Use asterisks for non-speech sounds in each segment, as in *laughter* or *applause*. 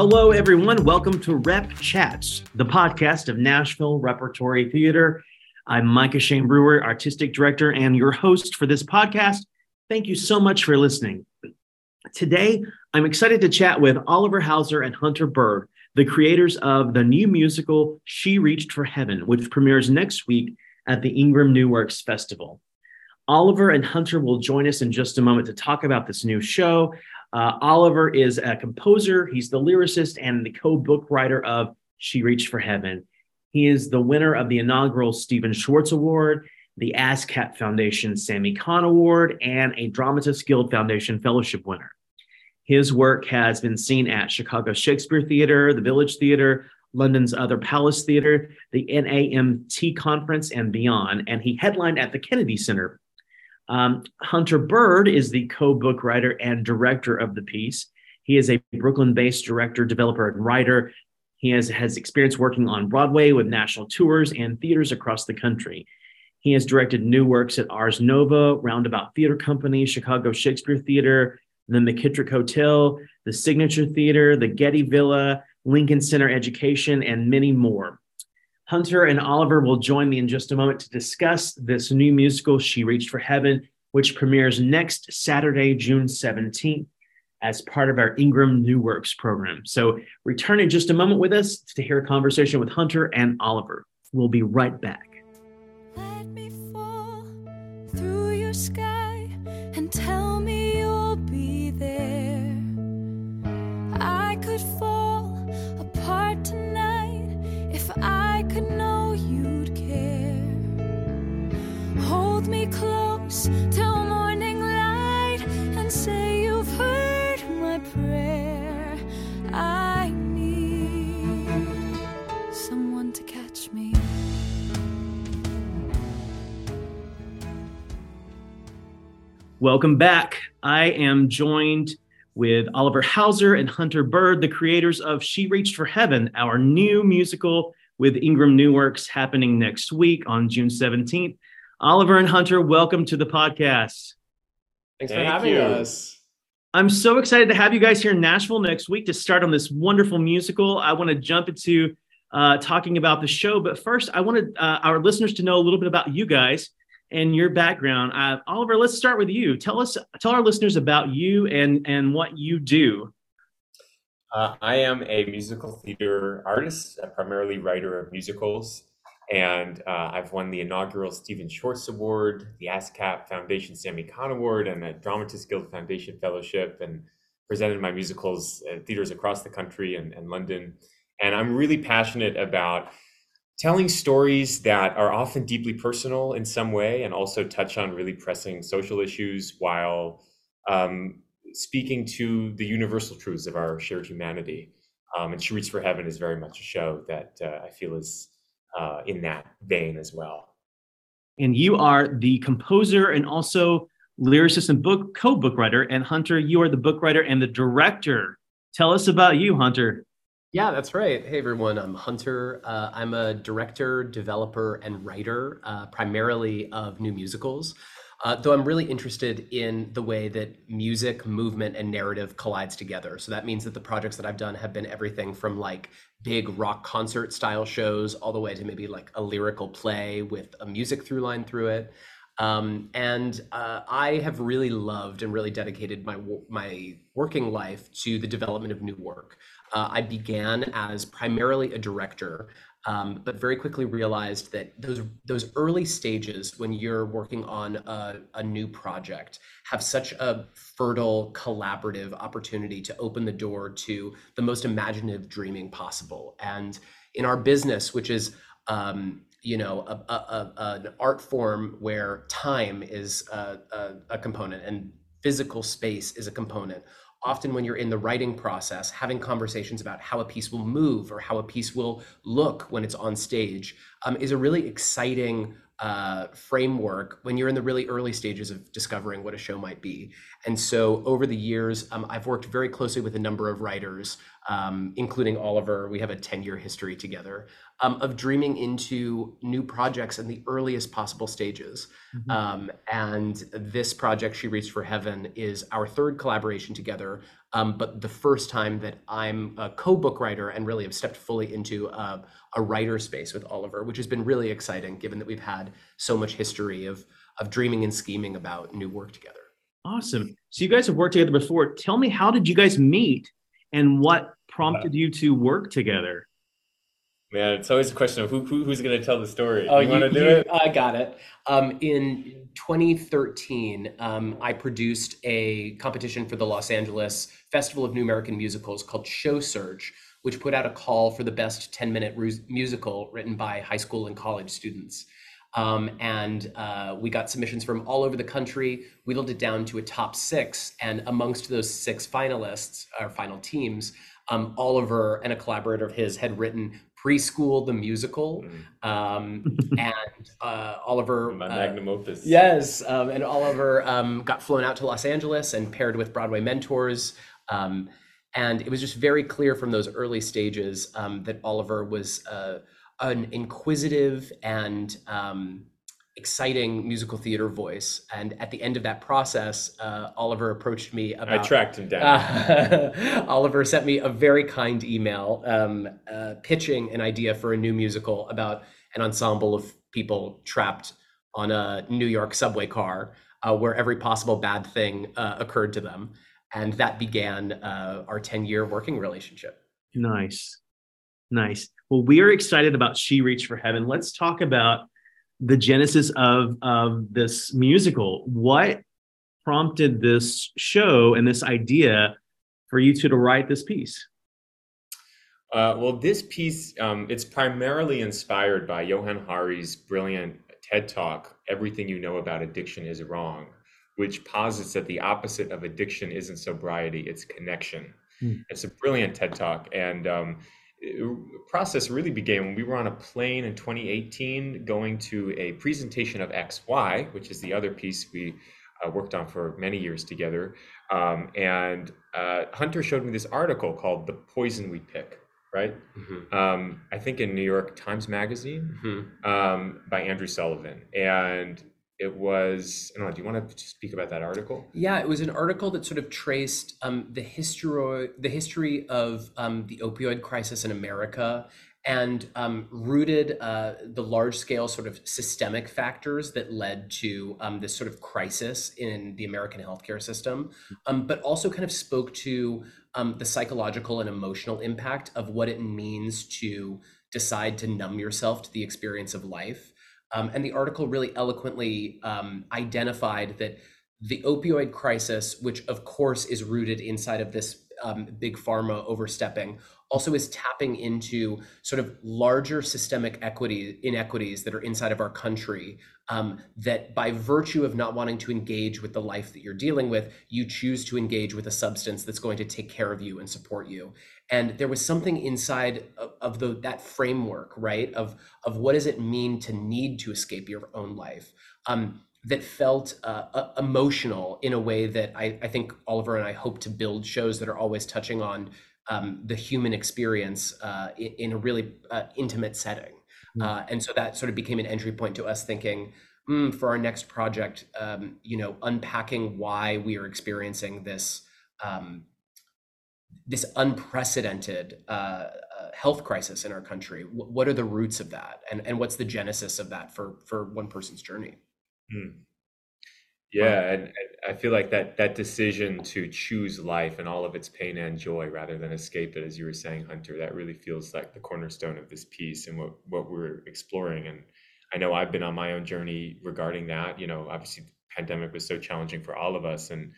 Hello, everyone. Welcome to Rep Chats, the podcast of Nashville Repertory Theater. I'm Micah Shane Brewer, Artistic Director, and your host for this podcast. Thank you so much for listening. Today, I'm excited to chat with Oliver Houser and Hunter Bird, the creators of the new musical She Reached for Heaven, which premieres next week at the Ingram New Works Festival. Oliver and Hunter will join us in just a moment to talk about this new show, uh, Oliver is a composer, he's the lyricist and the co book writer of She Reached for Heaven. He is the winner of the inaugural Stephen Schwartz Award, the ASCAP Foundation Sammy Cahn Award, and a Dramatists Guild Foundation Fellowship winner. His work has been seen at Chicago Shakespeare Theater, the Village Theater, London's Other Palace Theater, the NAMT Conference, and beyond. And he headlined at the Kennedy Center um, Hunter Bird is the co book writer and director of the piece. He is a Brooklyn based director, developer, and writer. He has, has experience working on Broadway with national tours and theaters across the country. He has directed new works at Ars Nova, Roundabout Theater Company, Chicago Shakespeare Theater, the McKittrick Hotel, the Signature Theater, the Getty Villa, Lincoln Center Education, and many more. Hunter and Oliver will join me in just a moment to discuss this new musical, She Reached for Heaven, which premieres next Saturday, June 17th, as part of our Ingram New Works program. So return in just a moment with us to hear a conversation with Hunter and Oliver. We'll be right back. Welcome back. I am joined with Oliver Houser and Hunter Bird, the creators of She Reached for Heaven, our new musical with Ingram New Works happening next week on June 17th. Oliver and Hunter, welcome to the podcast. Thanks Thank for having you. us. I'm so excited to have you guys here in Nashville next week to start on this wonderful musical. I want to jump into uh, talking about the show, but first, I wanted uh, our listeners to know a little bit about you guys and your background. Uh, Oliver, let's start with you. Tell us, tell our listeners about you and and what you do. Uh, I am a musical theater artist, a primarily writer of musicals, and uh, I've won the inaugural Stephen Schwartz Award, the ASCAP Foundation Sammy Cahn Award, and the Dramatists Guild Foundation Fellowship, and presented my musicals at theaters across the country and, and London. And I'm really passionate about telling stories that are often deeply personal in some way and also touch on really pressing social issues while um, speaking to the universal truths of our shared humanity. Um, and She Reached for Heaven is very much a show that uh, I feel is uh, in that vein as well. And you are the composer and also lyricist and book co-book writer. And Hunter, you are the book writer and the director. Tell us about you, Hunter. Yeah, that's right. Hey, everyone. I'm Hunter. Uh, I'm a director, developer, and writer, uh, primarily of new musicals. Uh, though I'm really interested in the way that music, movement, and narrative collides together. So that means that the projects that I've done have been everything from like big rock concert style shows all the way to maybe like a lyrical play with a music through line through it. Um, and uh, I have really loved and really dedicated my my working life to the development of new work. Uh, I began as primarily a director um, but very quickly realized that those those early stages when you're working on a, a new project have such a fertile collaborative opportunity to open the door to the most imaginative dreaming possible. And in our business which is um, you know a, a, an art form where time is a component and physical space is a component often when you're in the writing process, having conversations about how a piece will move or how a piece will look when it's on stage um, is a really exciting uh, framework when you're in the really early stages of discovering what a show might be. And so over the years, um, I've worked very closely with a number of writers um, including Oliver. We have a 10 year history together um, of dreaming into new projects in the earliest possible stages. Mm-hmm. Um, and this project, She Reached for Heaven, is our third collaboration together, um, but the first time that I'm a co book writer and really have stepped fully into a, a writer space with Oliver, which has been really exciting given that we've had so much history of, of dreaming and scheming about new work together. Awesome. So you guys have worked together before. Tell me, how did you guys meet and what prompted you to work together? Man, it's always a question of who, who who's going to tell the story. Oh, you, you want to do you, it? I got it. Um, in 2013, um, I produced a competition for the Los Angeles Festival of New American Musicals called Show Search, which put out a call for the best 10 minute musical written by high school and college students. Um, and uh, we got submissions from all over the country, whittled it down to a top six. And amongst those six finalists, our final teams, um, Oliver and a collaborator of his had written Preschool the Musical. Mm. Um, *laughs* and uh, Oliver. My uh, magnum opus. Yes. Um, and Oliver um, got flown out to Los Angeles and paired with Broadway mentors. And it was just very clear from those early stages um, that Oliver was uh, an inquisitive and um, exciting musical theater voice. And at the end of that process, uh, Oliver approached me about. I tracked him down. Uh, *laughs* Oliver sent me a very kind email um, uh, pitching an idea for a new musical about an ensemble of people trapped on a New York subway car uh, where every possible bad thing uh, occurred to them. And that began uh, our 10 year working relationship. Nice. Nice. Well, we are excited about She Reached for Heaven. Let's talk about the genesis of of this musical. What prompted this show and this idea for you two to write this piece? Uh, well, this piece um, it's primarily inspired by Johann Hari's brilliant TED Talk. Everything you know about addiction is wrong, which posits that the opposite of addiction isn't sobriety; it's connection. Mm. It's a brilliant TED Talk, and um, process really began when we were on a plane in 2018 going to a presentation of XY, which is the other piece we uh, worked on for many years together. Um, and uh, Hunter showed me this article called The Poison We Pick, right? Mm-hmm. Um, I think in New York Times Magazine mm-hmm. um, by Andrew Sullivan. And it was, know, do you want to speak about that article? Yeah, it was an article that sort of traced um, the history, the history of um, the opioid crisis in America and um, rooted uh, the large scale sort of systemic factors that led to um, this sort of crisis in the American healthcare system, um, but also kind of spoke to um, the psychological and emotional impact of what it means to decide to numb yourself to the experience of life. Um, and the article really eloquently um, identified that the opioid crisis, which of course is rooted inside of this um, big pharma overstepping, also is tapping into sort of larger systemic equity inequities that are inside of our country um, that by virtue of not wanting to engage with the life that you're dealing with you choose to engage with a substance that's going to take care of you and support you. And there was something inside of, of the that framework right of of what does it mean to need to escape your own life um, that felt uh, emotional in a way that I, I, think Oliver and I hope to build shows that are always touching on um, the human experience uh, in, in, a really uh, intimate setting. Mm-hmm. and so that sort of became an entry point to us thinking, mm, for our next project, um, you know, unpacking why we are experiencing this um, this unprecedented uh, uh, health crisis in our country. W- what are the roots of that, and and what's the genesis of that for for one person's journey? Mm. Yeah, and, and, I feel like that that decision to choose life and all of its pain and joy rather than escape it, as you were saying, Hunter, that really feels like the cornerstone of this piece and what what we're exploring. And I know I've been on my own journey regarding that. You know, obviously, the pandemic was so challenging for all of us, and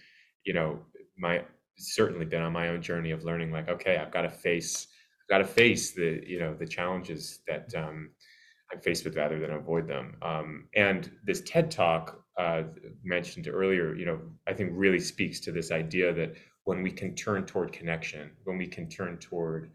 you know, my certainly been on my own journey of learning. Like, okay, I've got to face, I've got to face the you know the challenges that um, I'm faced with rather than avoid them. Um, and this TED talk uh, mentioned earlier, you know, I think really speaks to this idea that when we can turn toward connection, when we can turn toward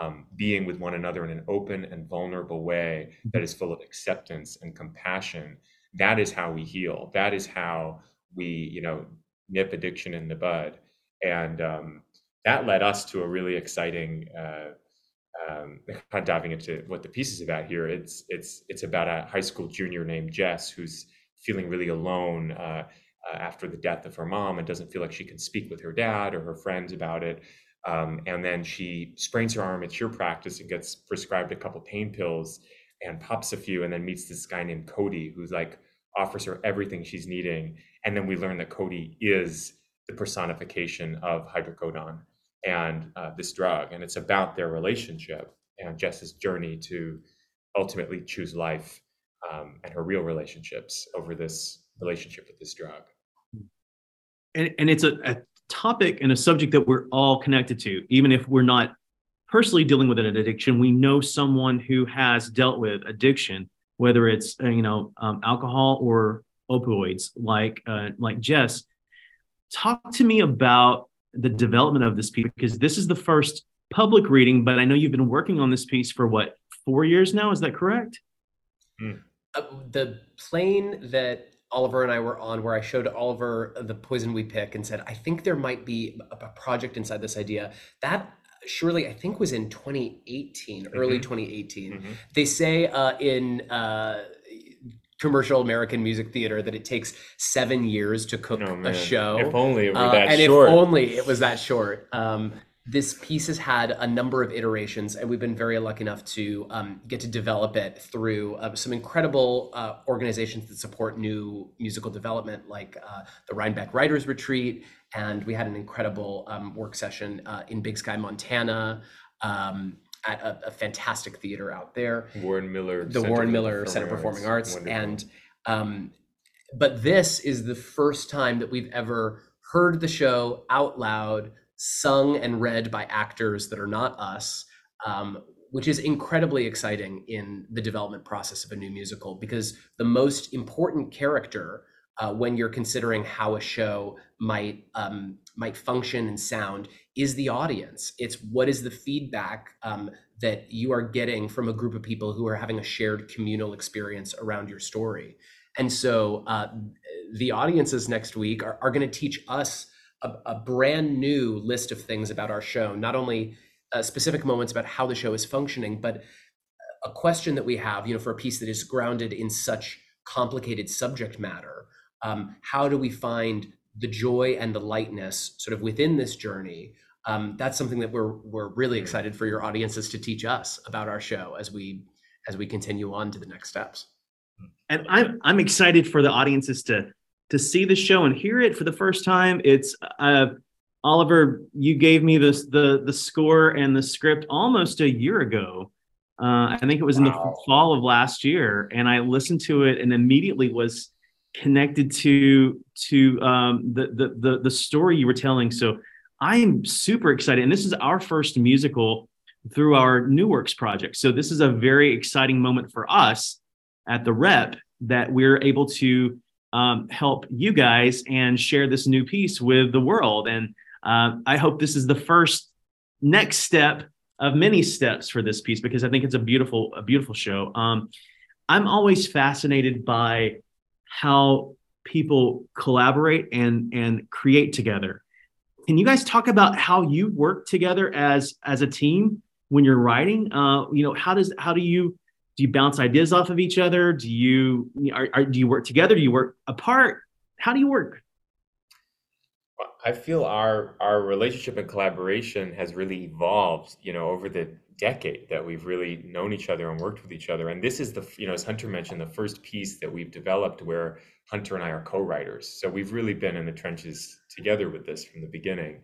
um, being with one another in an open and vulnerable way that is full of acceptance and compassion, that is how we heal. That is how we, you know, nip addiction in the bud. And um, that led us to a really exciting uh, um, kind *laughs* of diving into what the piece is about here. It's it's it's about a high school junior named Jess who's feeling really alone uh, uh, after the death of her mom and doesn't feel like she can speak with her dad or her friends about it. Um, and then she sprains her arm at cheer practice and gets prescribed a couple pain pills and pops a few, and then meets this guy named Cody who's like offers her everything she's needing. And then we learn that Cody is the personification of hydrocodone and uh, this drug, and it's about their relationship and Jess's journey to ultimately choose life um, and her real relationships over this relationship with this drug. And, and it's a, a topic and a subject that we're all connected to, even if we're not personally dealing with an addiction. We know someone who has dealt with addiction, whether it's uh, you know um, alcohol or opioids, like uh, like Jess. Talk to me about the development of this piece because this is the first public reading, but I know you've been working on this piece for what four years now. Is that correct? Mm. Uh, the plane that Oliver and I were on, where I showed Oliver the poison we pick and said, I think there might be a project inside this idea. That surely I think was in 2018, mm-hmm. early 2018. Mm-hmm. They say uh, in uh, commercial American music theater that it takes seven years to cook oh, a show. If only it were uh, that and short. if only it was that short. Um, this piece has had a number of iterations, and we've been very lucky enough to um, get to develop it through uh, some incredible uh, organizations that support new musical development, like uh, the Rhinebeck Writers Retreat. And we had an incredible um, work session uh, in Big Sky, Montana. Um, at a, a, fantastic theater out there. Warren Miller, the Center Warren Miller Center Performing Arts, Arts. and um, but this is the first time that we've ever heard the show out loud, sung and read by actors that are not us. Um, which is incredibly exciting in the development process of a new musical because the most important character uh, when you're considering how a show might um, might function and sound is the audience. It's what is the feedback um, that you are getting from a group of people who are having a shared communal experience around your story. And so uh, the audiences next week are, are going to teach us a, a, brand new list of things about our show, not only uh, specific moments about how the show is functioning, but a question that we have, you know, for a piece that is grounded in such complicated subject matter. Um, how do we find the joy and the lightness sort of within this journey um, that's something that we're we're really excited for your audiences to teach us about our show as we as we continue on to the next steps and i'm i'm excited for the audiences to to see the show and hear it for the first time it's uh oliver you gave me this the the score and the script almost a year ago uh, I think it was wow. in the fall of last year, and I listened to it and immediately was connected to to um, the, the the the story you were telling. So I'm super excited, and this is our first musical through our New Works project. So this is a very exciting moment for us at the Rep that we're able to um, help you guys and share this new piece with the world. And uh, I hope this is the first next step of many steps for this piece because I think it's a beautiful, a beautiful show. Um, I'm always fascinated by how people collaborate and and create together. Can you guys talk about how you work together as as a team when you're writing? Uh, you know, how does how do you do you bounce ideas off of each other? Do you are, are do you work together? Do you work apart? How do you work? I feel our our relationship and collaboration has really evolved, you know, over the decade that we've really known each other and worked with each other. And this is the, you know, as Hunter mentioned, the first piece that we've developed where Hunter and I are co-writers. So we've really been in the trenches together with this from the beginning.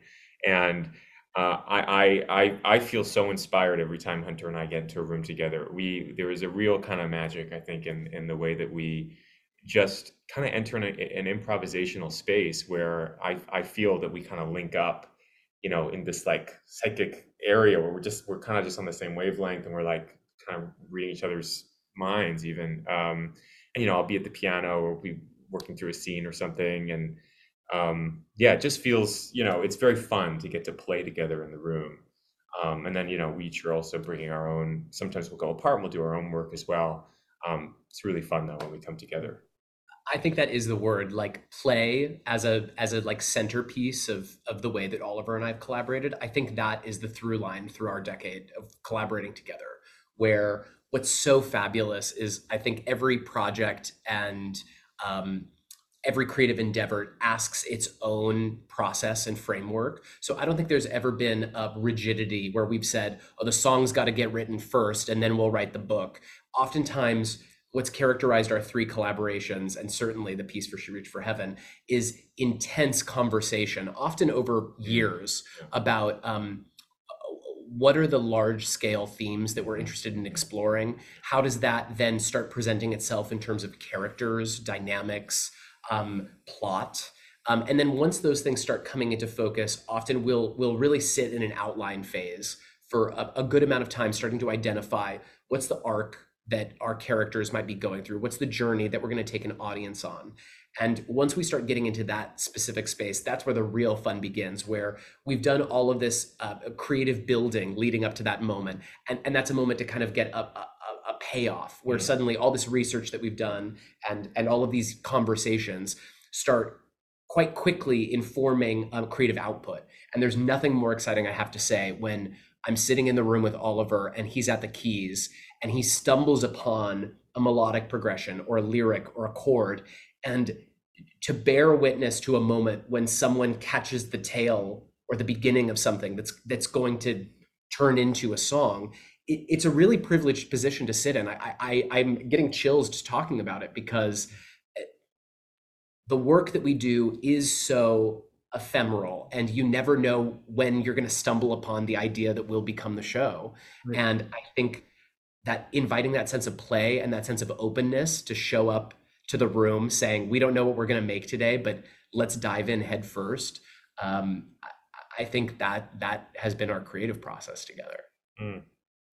And uh, I, I, I feel so inspired every time Hunter and I get into a room together. We there is a real kind of magic, I think, in in the way that we just kind of enter in a, an improvisational space where I, I feel that we kind of link up, you know, in this like psychic area where we're just we're kind of just on the same wavelength and we're like kind of reading each other's minds even. Um, and you know, I'll be at the piano or we working through a scene or something, and um, yeah, it just feels you know it's very fun to get to play together in the room. Um, and then you know we each are also bringing our own. Sometimes we'll go apart and we'll do our own work as well. Um, it's really fun though when we come together. I think that is the word, like play as a as a like centerpiece of of the way that Oliver and I have collaborated. I think that is the through line through our decade of collaborating together. Where what's so fabulous is I think every project and um, every creative endeavor asks its own process and framework. So I don't think there's ever been a rigidity where we've said, oh, the song's got to get written first and then we'll write the book. Oftentimes, what's characterized our three collaborations, and certainly the piece for She Reached for Heaven, is intense conversation, often over years, about um, what are the large scale themes that we're interested in exploring? How does that then start presenting itself in terms of characters, dynamics, um, plot? Um, and then once those things start coming into focus, often we'll we'll really sit in an outline phase for a, a good amount of time, starting to identify what's the arc that our characters might be going through, what's the journey that we're going to take an audience on. And once we start getting into that specific space, that's where the real fun begins, where we've done all of this uh, creative building leading up to that moment. And, and that's a moment to kind of get a, a, a payoff where mm-hmm. suddenly all this research that we've done and, and all of these conversations start quite quickly informing um, creative output. And there's nothing more exciting, I have to say, when I'm sitting in the room with Oliver and he's at the keys and he stumbles upon a melodic progression or a lyric or a chord and to bear witness to a moment when someone catches the tail or the beginning of something that's that's going to turn into a song it, it's a really privileged position to sit in I, I i'm getting chills just talking about it because eh, the work that we do is so ephemeral and you never know when you're going to stumble upon the idea that will become the show right. and i think that inviting that sense of play and that sense of openness to show up to the room saying, we don't know what we're going to make today, but let's dive in head first. Um, I think that that has been our creative process together. Mm,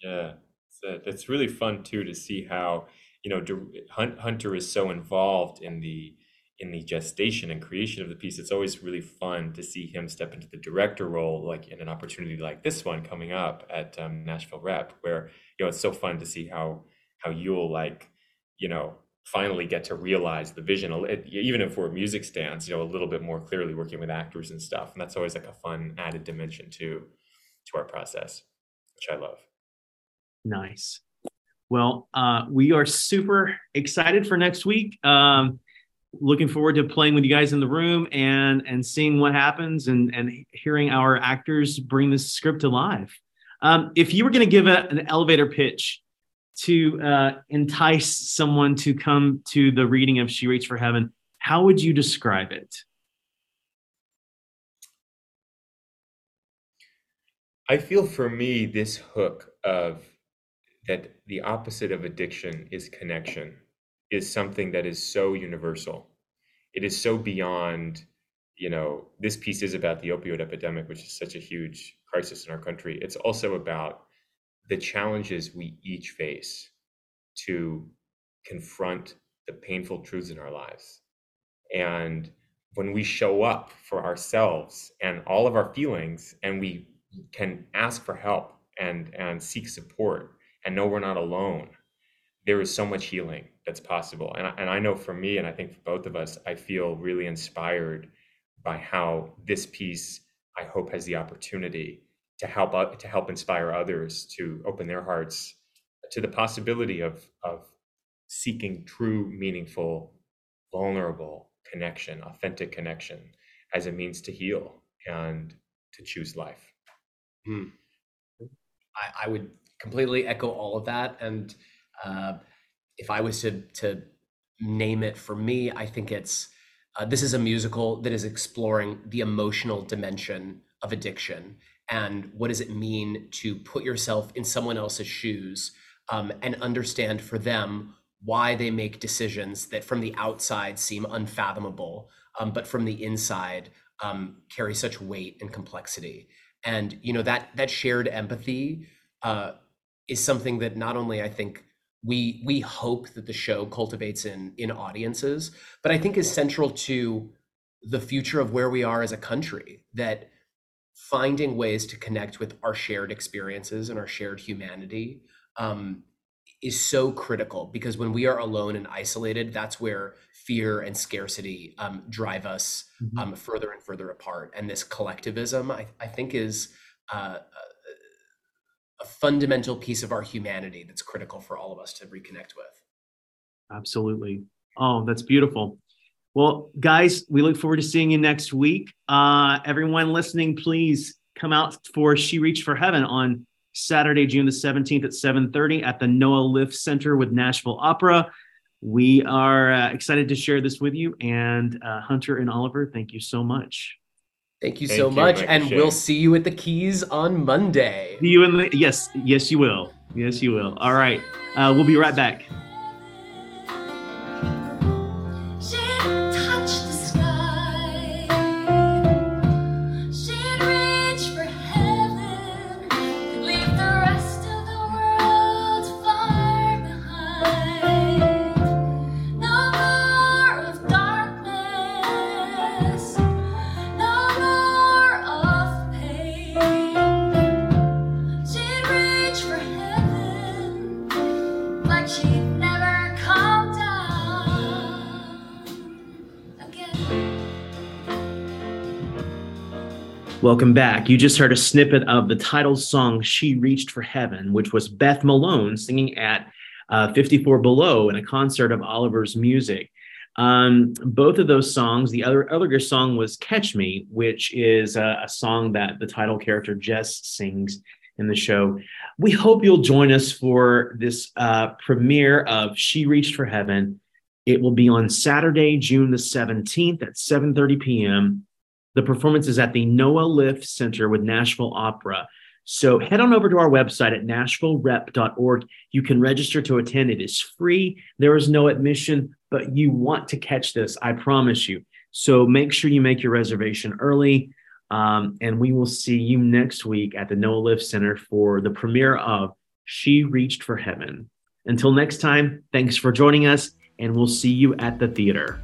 yeah, it's, it's really fun too to see how you know Hunter is so involved in the in the gestation and creation of the piece. It's always really fun to see him step into the director role, like in an opportunity like this one coming up at um, Nashville Rep, where you know it's so fun to see how how you'll like you know finally get to realize the vision even if we're music stands you know a little bit more clearly working with actors and stuff. And that's always like a fun added dimension to to our process which i love. Nice. Well uh, we are super excited for next week. Um, looking forward to playing with you guys in the room and and seeing what happens and and hearing our actors bring this script to life. Um, if you were going to give a, an elevator pitch to uh, entice someone to come to the reading of She Reached for Heaven, how would you describe it? I feel for me, this hook of that the opposite of addiction is connection is something that is so universal. It is so beyond, you know, this piece is about the opioid epidemic, which is such a huge crisis in our country. It's also about the challenges we each face to confront the painful truths in our lives. And when we show up for ourselves and all of our feelings, and we can ask for help and, and seek support and know we're not alone, there is so much healing that's possible. And, and I know for me, and I think for both of us, I feel really inspired by how this piece, I hope, has the opportunity to help to help inspire others to open their hearts to the possibility of of seeking true, meaningful, vulnerable connection, authentic connection, as a means to heal and to choose life. Hmm. I, I, would completely echo all of that, and uh, if I was to to name it for me, I think it's uh, this is a musical that is exploring the emotional dimension of addiction and what does it mean to put yourself in someone else's shoes um, and understand for them why they make decisions that from the outside seem unfathomable um, but from the inside um, carry such weight and complexity. And you know that that shared empathy uh, is something that not only i think we we hope that the show cultivates in in audiences but i think is central to the future of where we are as a country that finding ways to connect with our shared experiences and our shared humanity um, is so critical because when we are alone and isolated, that's where fear and scarcity um, drive us mm-hmm. um, further and further apart. And this collectivism, I, I think, is uh, a fundamental piece of our humanity that's critical for all of us to reconnect with. Absolutely. Oh, that's beautiful. Well, guys, we look forward to seeing you next week. Uh, everyone listening, please come out for She Reached for Heaven on Saturday, June the 17th at 7:30 at the Noah Liff Center with Nashville Opera. We are uh, excited to share this with you. And uh, Hunter and Oliver, thank you so much. Thank you thank so you, much, Mike and we'll see you at the Keys on Monday. See you in the yes, yes, you will. Yes, you will. All right, uh, we'll be right back. Welcome back. You just heard a snippet of the title song She Reached for Heaven, which was Beth Malone singing at uh, 54 Below in a concert of Oliver's music. Um, both of those songs, the other other song was Catch Me, which is a, a song that the title character Jess sings in the show. We hope you'll join us for this uh, premiere of She Reached for Heaven. It will be on Saturday, June the 17th at 7:30 p.m. The performance is at the Noah Liff Center with Nashville Opera. So head on over to our website at nashvillerep.org. You can register to attend. It is free. There is no admission, but you want to catch this, I promise you. So make sure you make your reservation early. Um, and we will see you next week at the Noah Liff Center for the premiere of She Reached for Heaven. Until next time, thanks for joining us, and we'll see you at the theater.